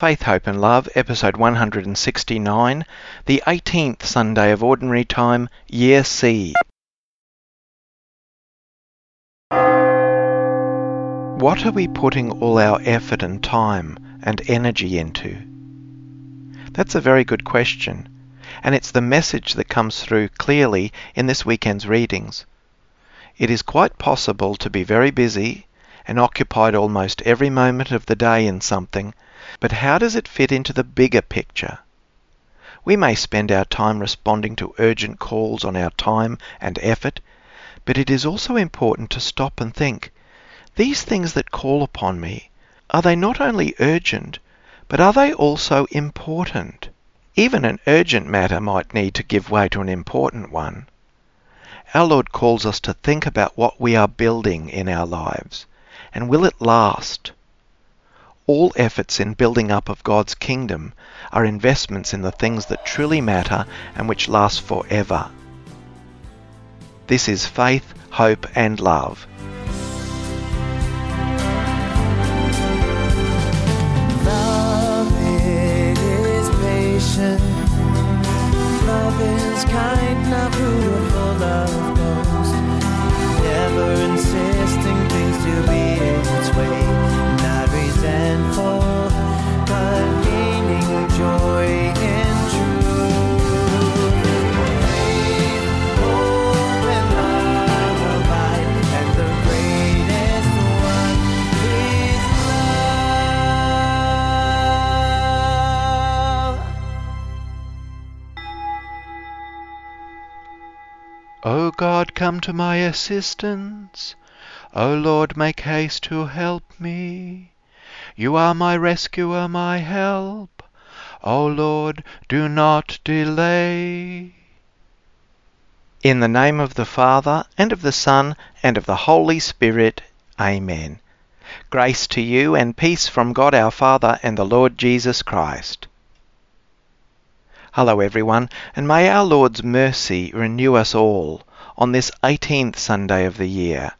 Faith, Hope and Love, episode 169, the 18th Sunday of Ordinary Time, Year C. What are we putting all our effort and time and energy into? That's a very good question, and it's the message that comes through clearly in this weekend's readings. It is quite possible to be very busy and occupied almost every moment of the day in something but how does it fit into the bigger picture? We may spend our time responding to urgent calls on our time and effort, but it is also important to stop and think, these things that call upon me, are they not only urgent, but are they also important? Even an urgent matter might need to give way to an important one. Our Lord calls us to think about what we are building in our lives, and will it last? All efforts in building up of God's kingdom are investments in the things that truly matter and which last forever. This is faith, hope, and love. Love God, come to my assistance. O Lord, make haste to help me. You are my rescuer, my help. O Lord, do not delay. In the name of the Father, and of the Son, and of the Holy Spirit. Amen. Grace to you and peace from God our Father and the Lord Jesus Christ. Hello, everyone, and may our Lord's mercy renew us all on this 18th Sunday of the year.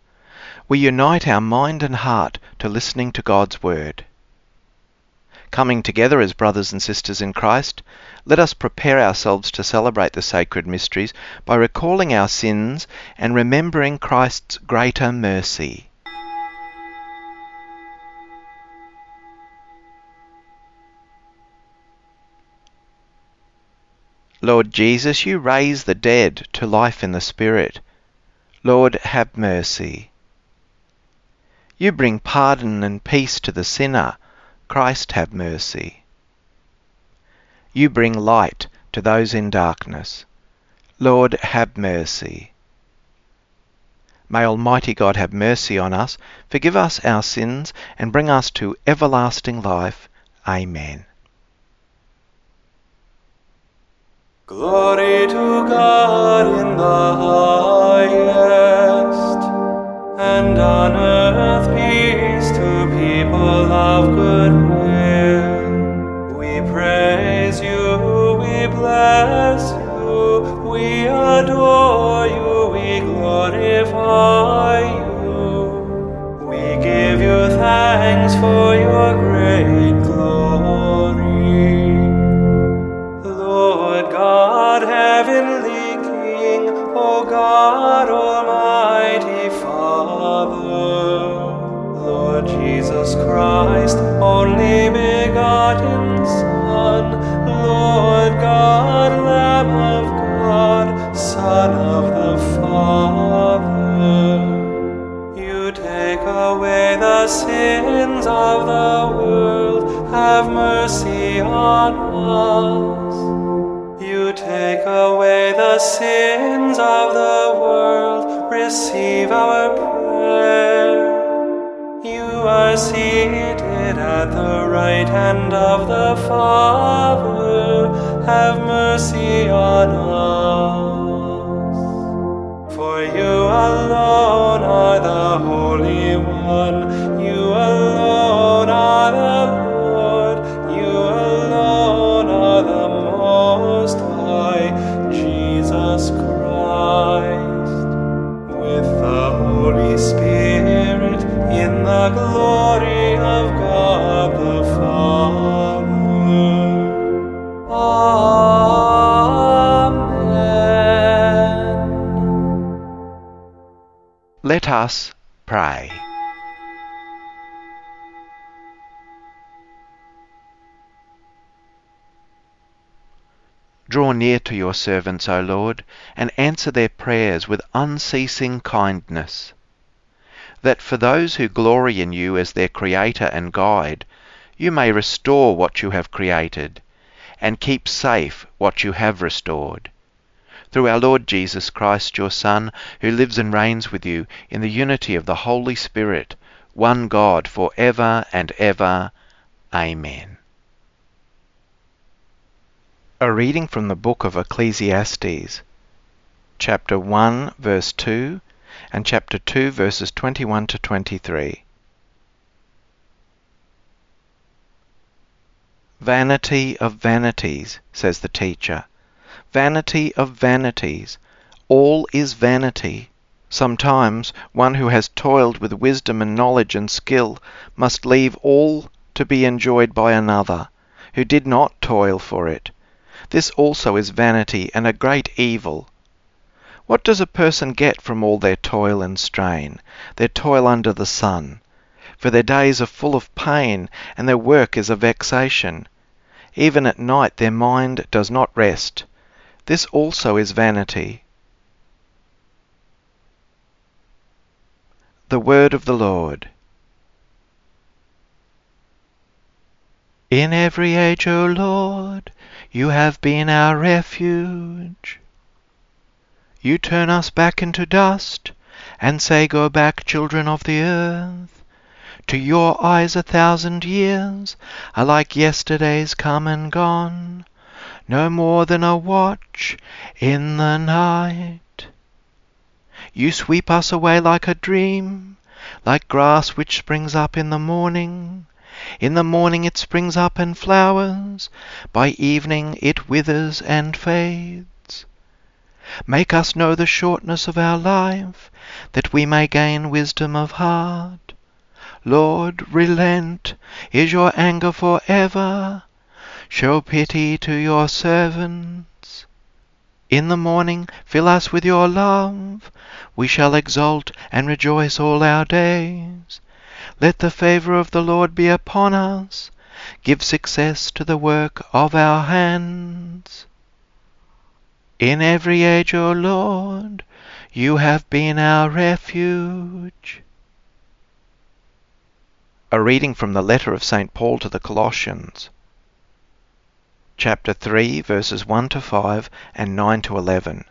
We unite our mind and heart to listening to God's Word. Coming together as brothers and sisters in Christ, let us prepare ourselves to celebrate the sacred mysteries by recalling our sins and remembering Christ's greater mercy. Lord Jesus, you raise the dead to life in the Spirit. Lord, have mercy. You bring pardon and peace to the sinner. Christ, have mercy. You bring light to those in darkness. Lord, have mercy. May Almighty God have mercy on us, forgive us our sins, and bring us to everlasting life. Amen. Glory to God in the highest, and on earth peace to people of good will. We praise you, we bless you, we adore you, we glorify you. We give you thanks for your great glory. Jesus Christ, only begotten Son, Lord God, Lamb of God, Son of the Father. You take away the sins of the world, have mercy on us. You take away the sins of the world, receive our prayer. Seated at the right hand of the Father, us pray. Draw near to your servants, O Lord, and answer their prayers with unceasing kindness. That for those who glory in you as their Creator and Guide, you may restore what you have created, and keep safe what you have restored. Through our Lord Jesus Christ, your Son, who lives and reigns with you in the unity of the Holy Spirit, one God, for ever and ever. Amen. A reading from the book of Ecclesiastes, chapter 1, verse 2, and chapter 2, verses 21 to 23. Vanity of vanities, says the teacher. Vanity of vanities. All is vanity. Sometimes one who has toiled with wisdom and knowledge and skill must leave all to be enjoyed by another, who did not toil for it. This also is vanity and a great evil. What does a person get from all their toil and strain, their toil under the sun? For their days are full of pain, and their work is a vexation. Even at night their mind does not rest. This also is vanity. The Word of the Lord. In every age, O Lord, you have been our refuge. You turn us back into dust, and say, Go back, children of the earth. To your eyes a thousand years are like yesterday's come and gone, no more than a watch in the night. You sweep us away like a dream, like grass which springs up in the morning. In the morning it springs up and flowers, by evening it withers and fades. Make us know the shortness of our life, that we may gain wisdom of heart. Lord, relent. Is your anger for ever? Show pity to your servants. In the morning fill us with your love. We shall exult and rejoice all our days. Let the favour of the Lord be upon us. Give success to the work of our hands. In every age, O Lord, you have been our refuge. A reading from the letter of St. Paul to the Colossians, chapter 3, verses 1 to 5 and 9 to 11.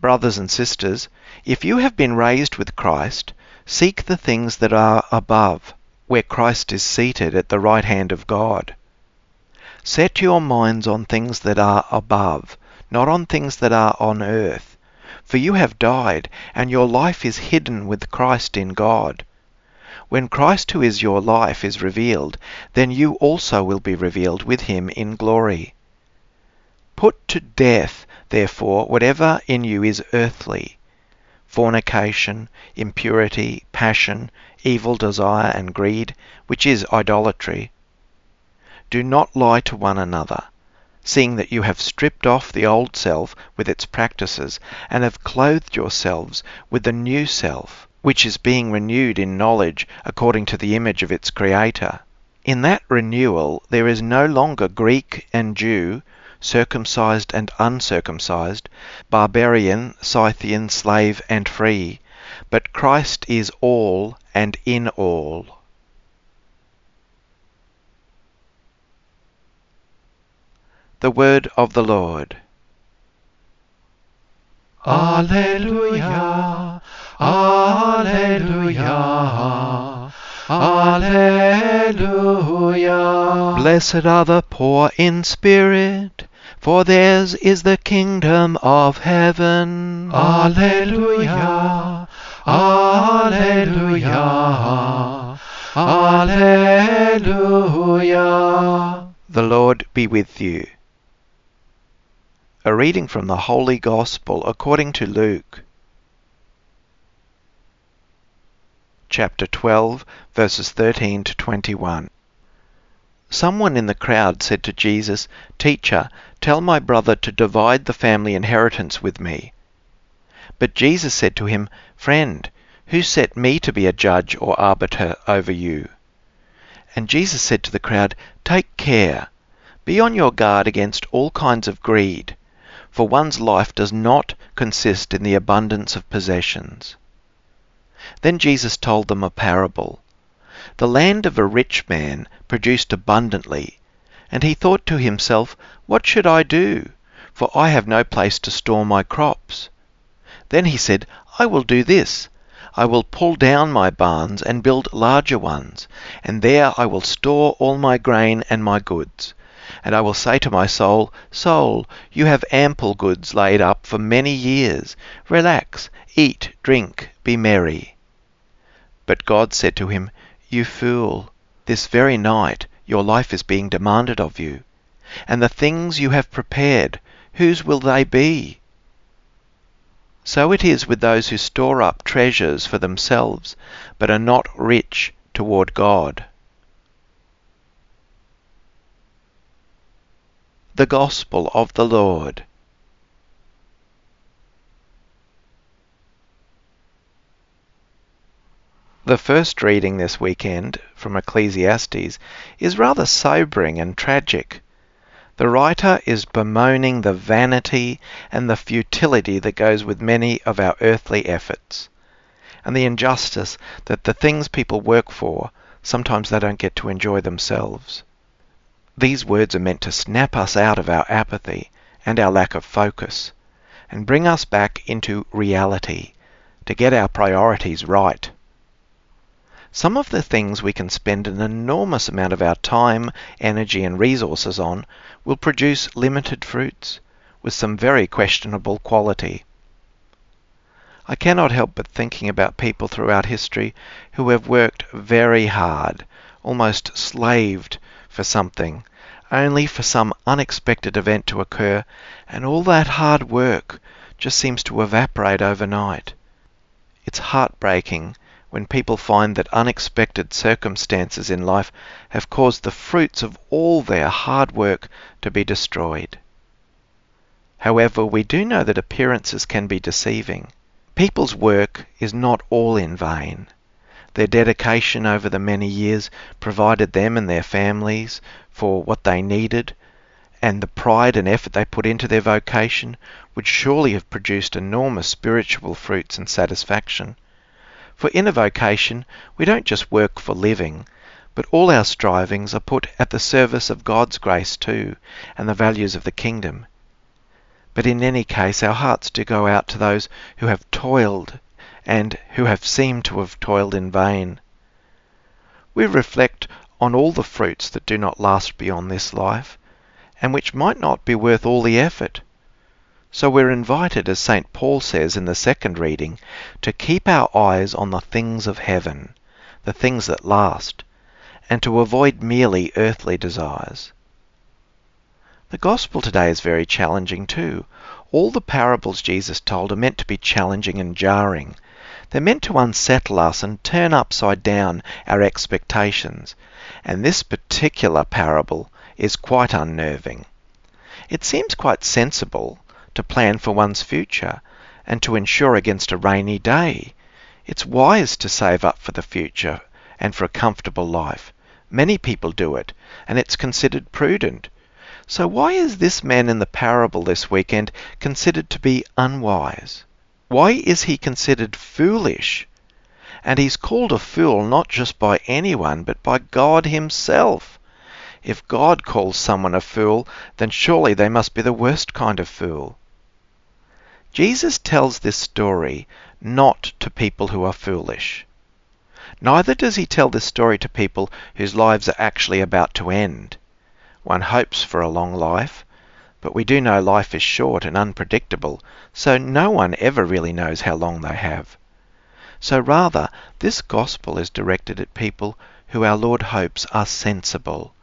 Brothers and sisters, if you have been raised with Christ, seek the things that are above, where Christ is seated at the right hand of God. Set your minds on things that are above, not on things that are on earth. For you have died, and your life is hidden with Christ in God. When Christ, who is your life, is revealed, then you also will be revealed with him in glory. Put to death Therefore, whatever in you is earthly, fornication, impurity, passion, evil desire, and greed, which is idolatry, do not lie to one another, seeing that you have stripped off the old self with its practices, and have clothed yourselves with the new self, which is being renewed in knowledge according to the image of its Creator. In that renewal there is no longer Greek and Jew, circumcised and uncircumcised, barbarian, Scythian, slave and free, but Christ is all and in all. The word of the Lord. Alleluia, Alleluia, Alleluia. Blessed are the poor in spirit, for theirs is the kingdom of heaven. Alleluia, Alleluia, Alleluia. The Lord be with you. A reading from the Holy Gospel according to Luke. Chapter 12, verses 13 to 21. Someone in the crowd said to Jesus, Teacher, tell my brother to divide the family inheritance with me. But Jesus said to him, Friend, who set me to be a judge or arbiter over you? And Jesus said to the crowd, Take care. Be on your guard against all kinds of greed, for one's life does not consist in the abundance of possessions. Then Jesus told them a parable. The land of a rich man produced abundantly, and he thought to himself, What should I do? For I have no place to store my crops. Then he said, I will do this. I will pull down my barns and build larger ones, and there I will store all my grain and my goods. And I will say to my soul, Soul, you have ample goods laid up for many years. Relax, eat, drink, be merry. But God said to him, You fool, this very night your life is being demanded of you. And the things you have prepared, whose will they be? So it is with those who store up treasures for themselves, but are not rich toward God. The Gospel of the Lord. The first reading this weekend from Ecclesiastes is rather sobering and tragic. The writer is bemoaning the vanity and the futility that goes with many of our earthly efforts, and the injustice that the things people work for sometimes they don't get to enjoy themselves. These words are meant to snap us out of our apathy and our lack of focus and bring us back into reality to get our priorities right. Some of the things we can spend an enormous amount of our time, energy, and resources on will produce limited fruits with some very questionable quality. I cannot help but thinking about people throughout history who have worked very hard, almost slaved for something, only for some unexpected event to occur, and all that hard work just seems to evaporate overnight. It's heartbreaking when people find that unexpected circumstances in life have caused the fruits of all their hard work to be destroyed. However, we do know that appearances can be deceiving. People's work is not all in vain. Their dedication over the many years provided them and their families for what they needed, and the pride and effort they put into their vocation would surely have produced enormous spiritual fruits and satisfaction. For in a vocation, we don't just work for living, but all our strivings are put at the service of God's grace too, and the values of the kingdom. But in any case, our hearts do go out to those who have toiled and who have seemed to have toiled in vain. We reflect on all the fruits that do not last beyond this life, and which might not be worth all the effort. So we're invited, as St. Paul says in the second reading, to keep our eyes on the things of heaven, the things that last, and to avoid merely earthly desires. The gospel today is very challenging too. All the parables Jesus told are meant to be challenging and jarring. They're meant to unsettle us and turn upside down our expectations. And this particular parable is quite unnerving. It seems quite sensible to plan for one's future and to insure against a rainy day. It's wise to save up for the future and for a comfortable life. Many people do it, and it's considered prudent. So why is this man in the parable this weekend considered to be unwise? Why is he considered foolish? And he's called a fool not just by anyone, but by God himself. If God calls someone a fool, then surely they must be the worst kind of fool. Jesus tells this story not to people who are foolish. Neither does he tell this story to people whose lives are actually about to end. One hopes for a long life, but we do know life is short and unpredictable, so no one ever really knows how long they have. So rather, this gospel is directed at people who our Lord hopes are sensible,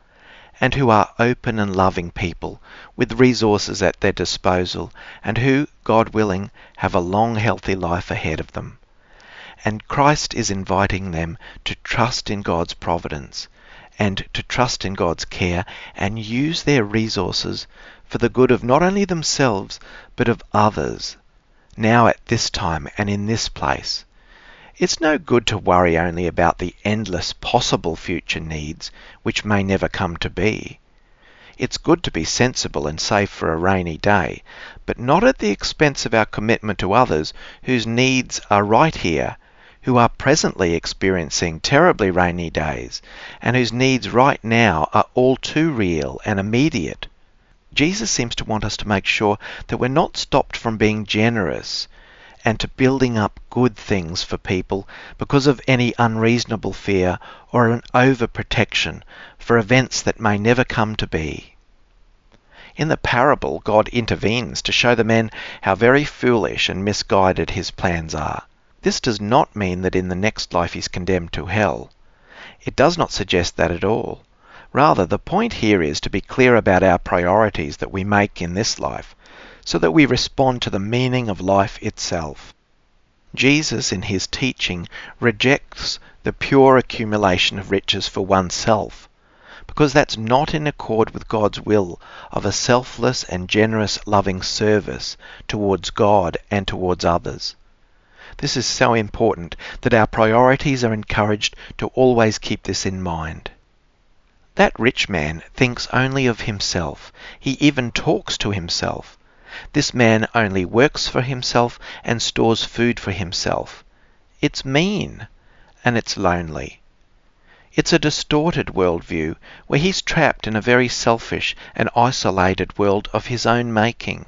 and who are open and loving people with resources at their disposal and who, God willing, have a long healthy life ahead of them. And Christ is inviting them to trust in God's providence and to trust in God's care and use their resources for the good of not only themselves but of others, now at this time and in this place. It's no good to worry only about the endless possible future needs which may never come to be. It's good to be sensible and save for a rainy day, but not at the expense of our commitment to others whose needs are right here, who are presently experiencing terribly rainy days, and whose needs right now are all too real and immediate. Jesus seems to want us to make sure that we're not stopped from being generous and to building up good things for people because of any unreasonable fear or an overprotection for events that may never come to be. In the parable, God intervenes to show the men how very foolish and misguided his plans are. This does not mean that in the next life he's condemned to hell. It does not suggest that at all. Rather, the point here is to be clear about our priorities that we make in this life, so that we respond to the meaning of life itself. Jesus, in his teaching, rejects the pure accumulation of riches for oneself, because that's not in accord with God's will of a selfless and generous loving service towards God and towards others. This is so important that our priorities are encouraged to always keep this in mind. That rich man thinks only of himself. He even talks to himself. This man only works for himself and stores food for himself. It's mean and it's lonely. It's a distorted worldview where he's trapped in a very selfish and isolated world of his own making.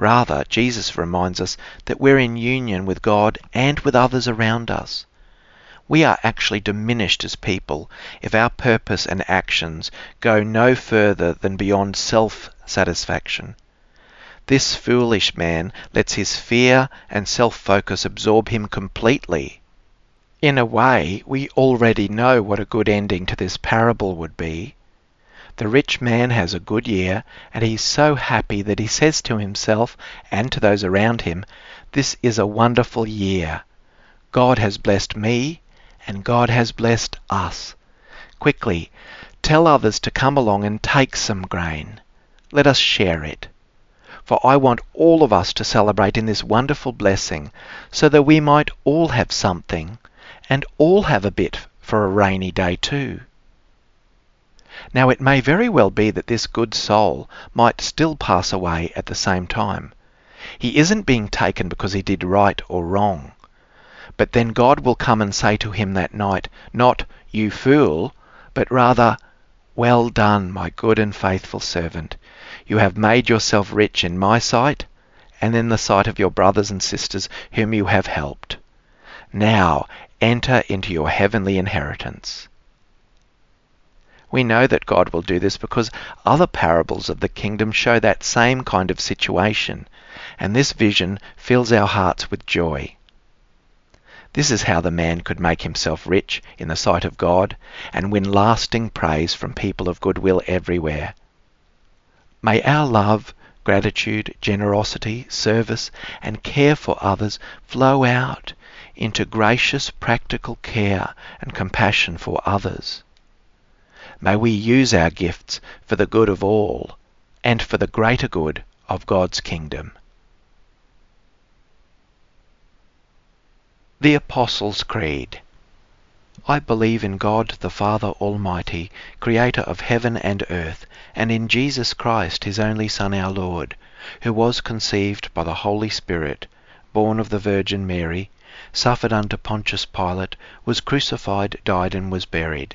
Rather, Jesus reminds us that we're in union with God and with others around us we are actually diminished as people if our purpose and actions go no further than beyond self satisfaction. This foolish man lets his fear and self focus absorb him completely. In a way, we already know what a good ending to this parable would be. The rich man has a good year, and he's so happy that he says to himself and to those around him, This is a wonderful year. God has blessed me, and God has blessed us. Quickly, tell others to come along and take some grain. Let us share it. For I want all of us to celebrate in this wonderful blessing, so that we might all have something, and all have a bit for a rainy day too. Now it may very well be that this good soul might still pass away at the same time. He isn't being taken because he did right or wrong. But then God will come and say to him that night, not, You fool, but rather, Well done, my good and faithful servant. You have made yourself rich in my sight and in the sight of your brothers and sisters whom you have helped. Now enter into your heavenly inheritance. We know that God will do this because other parables of the kingdom show that same kind of situation, and this vision fills our hearts with joy. This is how the man could make himself rich in the sight of God and win lasting praise from people of goodwill everywhere. May our love, gratitude, generosity, service, and care for others flow out into gracious practical care and compassion for others. May we use our gifts for the good of all and for the greater good of God's kingdom. The Apostles' Creed I believe in God the Father Almighty, creator of heaven and earth, and in Jesus Christ, his only Son, our Lord, who was conceived by the Holy Spirit, born of the Virgin Mary, suffered under Pontius Pilate, was crucified, died, and was buried.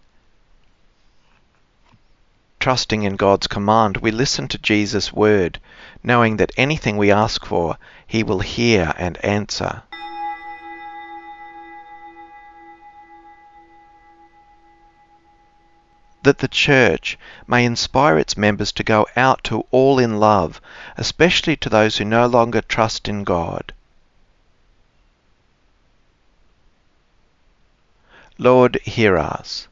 Trusting in God's command, we listen to Jesus' word, knowing that anything we ask for, he will hear and answer. that the church may inspire its members to go out to all in love, especially to those who no longer trust in God. Lord, hear us.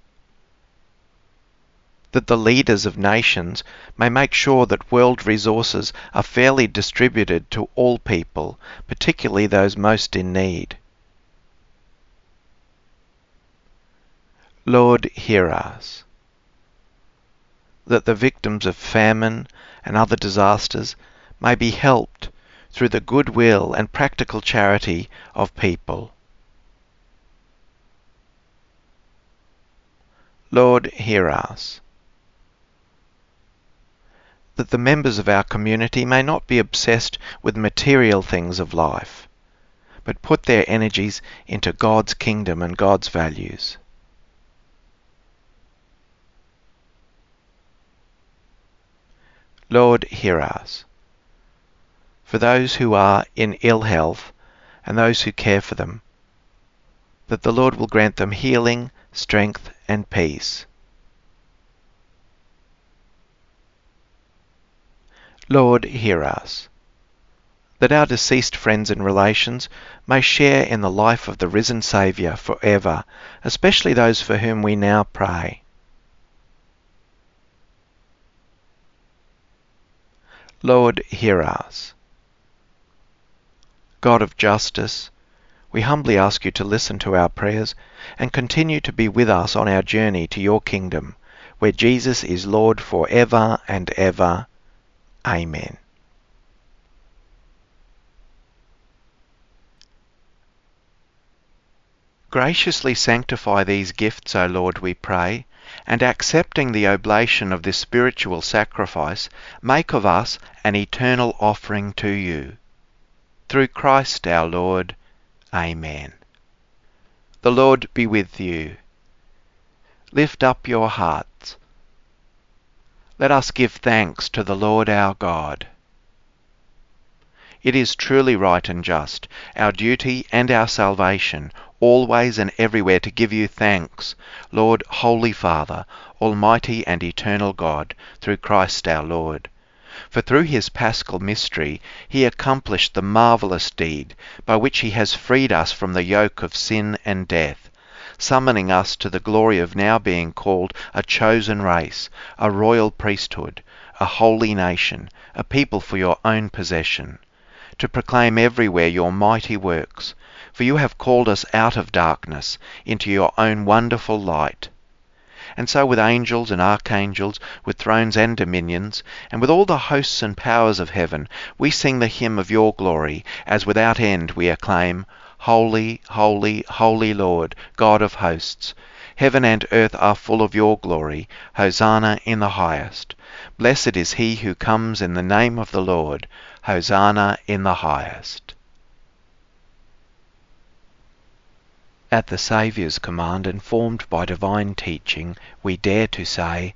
That the leaders of nations may make sure that world resources are fairly distributed to all people, particularly those most in need. Lord, hear us. That the victims of famine and other disasters may be helped through the goodwill and practical charity of people. Lord, hear us. That the members of our community may not be obsessed with material things of life, but put their energies into God's kingdom and God's values. Lord, hear us. For those who are in ill health and those who care for them, that the Lord will grant them healing, strength, and peace. Lord, hear us. That our deceased friends and relations may share in the life of the risen Saviour forever, especially those for whom we now pray. Lord, hear us. God of justice, we humbly ask you to listen to our prayers and continue to be with us on our journey to your kingdom, where Jesus is Lord for ever and ever. Amen. Graciously sanctify these gifts, O Lord, we pray, and accepting the oblation of this spiritual sacrifice, make of us an eternal offering to you. Through Christ our Lord. Amen. The Lord be with you. Lift up your hearts. Let us give thanks to the Lord our God. It is truly right and just, our duty and our salvation, always and everywhere to give you thanks, Lord, Holy Father, Almighty and Eternal God, through Christ our Lord. For through his paschal mystery he accomplished the marvellous deed by which he has freed us from the yoke of sin and death, summoning us to the glory of now being called a chosen race, a royal priesthood, a holy nation, a people for your own possession to proclaim everywhere your mighty works, for you have called us out of darkness into your own wonderful light. And so with angels and archangels, with thrones and dominions, and with all the hosts and powers of heaven, we sing the hymn of your glory, as without end we acclaim, Holy, holy, holy Lord, God of hosts. Heaven and earth are full of your glory. Hosanna in the highest. Blessed is he who comes in the name of the Lord. Hosanna in the highest. At the Saviour's command and formed by divine teaching, we dare to say,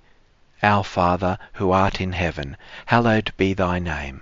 Our Father, who art in heaven, hallowed be thy name.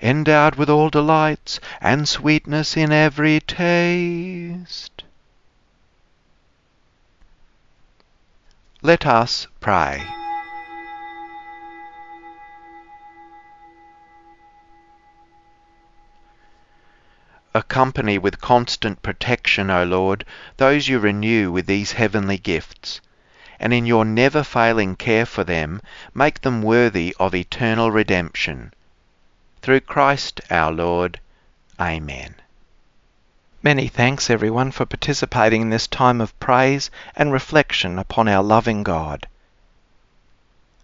endowed with all delights and sweetness in every taste. Let us pray. Accompany with constant protection, O Lord, those you renew with these heavenly gifts, and in your never failing care for them, make them worthy of eternal redemption. Through Christ our Lord. Amen. Many thanks, everyone, for participating in this time of praise and reflection upon our loving God.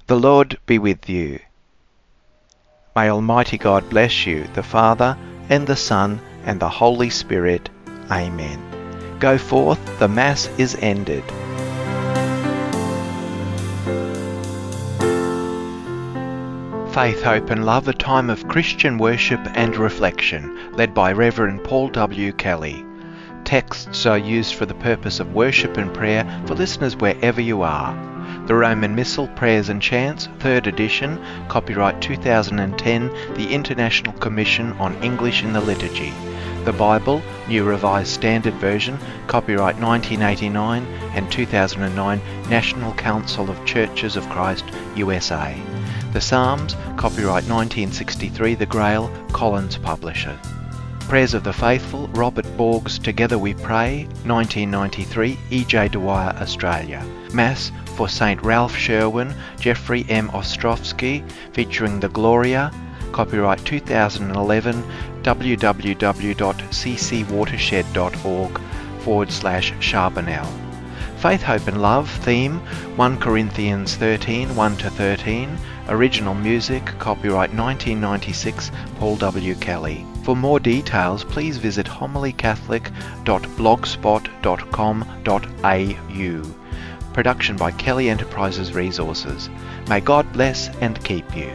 The Lord be with you. May Almighty God bless you, the Father, and the Son, and the Holy Spirit. Amen. Go forth, the Mass is ended. Faith, Hope and Love, a time of Christian worship and reflection, led by Reverend Paul W. Kelly. Texts are used for the purpose of worship and prayer for listeners wherever you are. The Roman Missal, Prayers and Chants, 3rd edition, copyright 2010, the International Commission on English in the Liturgy. The Bible, New Revised Standard Version, copyright 1989 and 2009, National Council of Churches of Christ, USA. The Psalms, copyright 1963, The Grail, Collins Publisher. Prayers of the Faithful, Robert Borg's Together We Pray, 1993, E.J. Dwyer, Australia. Mass for St. Ralph Sherwin, Jeffrey M. Ostrowski, featuring the Gloria, copyright 2011, www.ccwatershed.org forward slash Chabanel. Faith, Hope and Love theme 1 Corinthians 13 1 to 13. Original music, copyright 1996, Paul W. Kelly. For more details, please visit homilycatholic.blogspot.com.au. Production by Kelly Enterprises Resources. May God bless and keep you.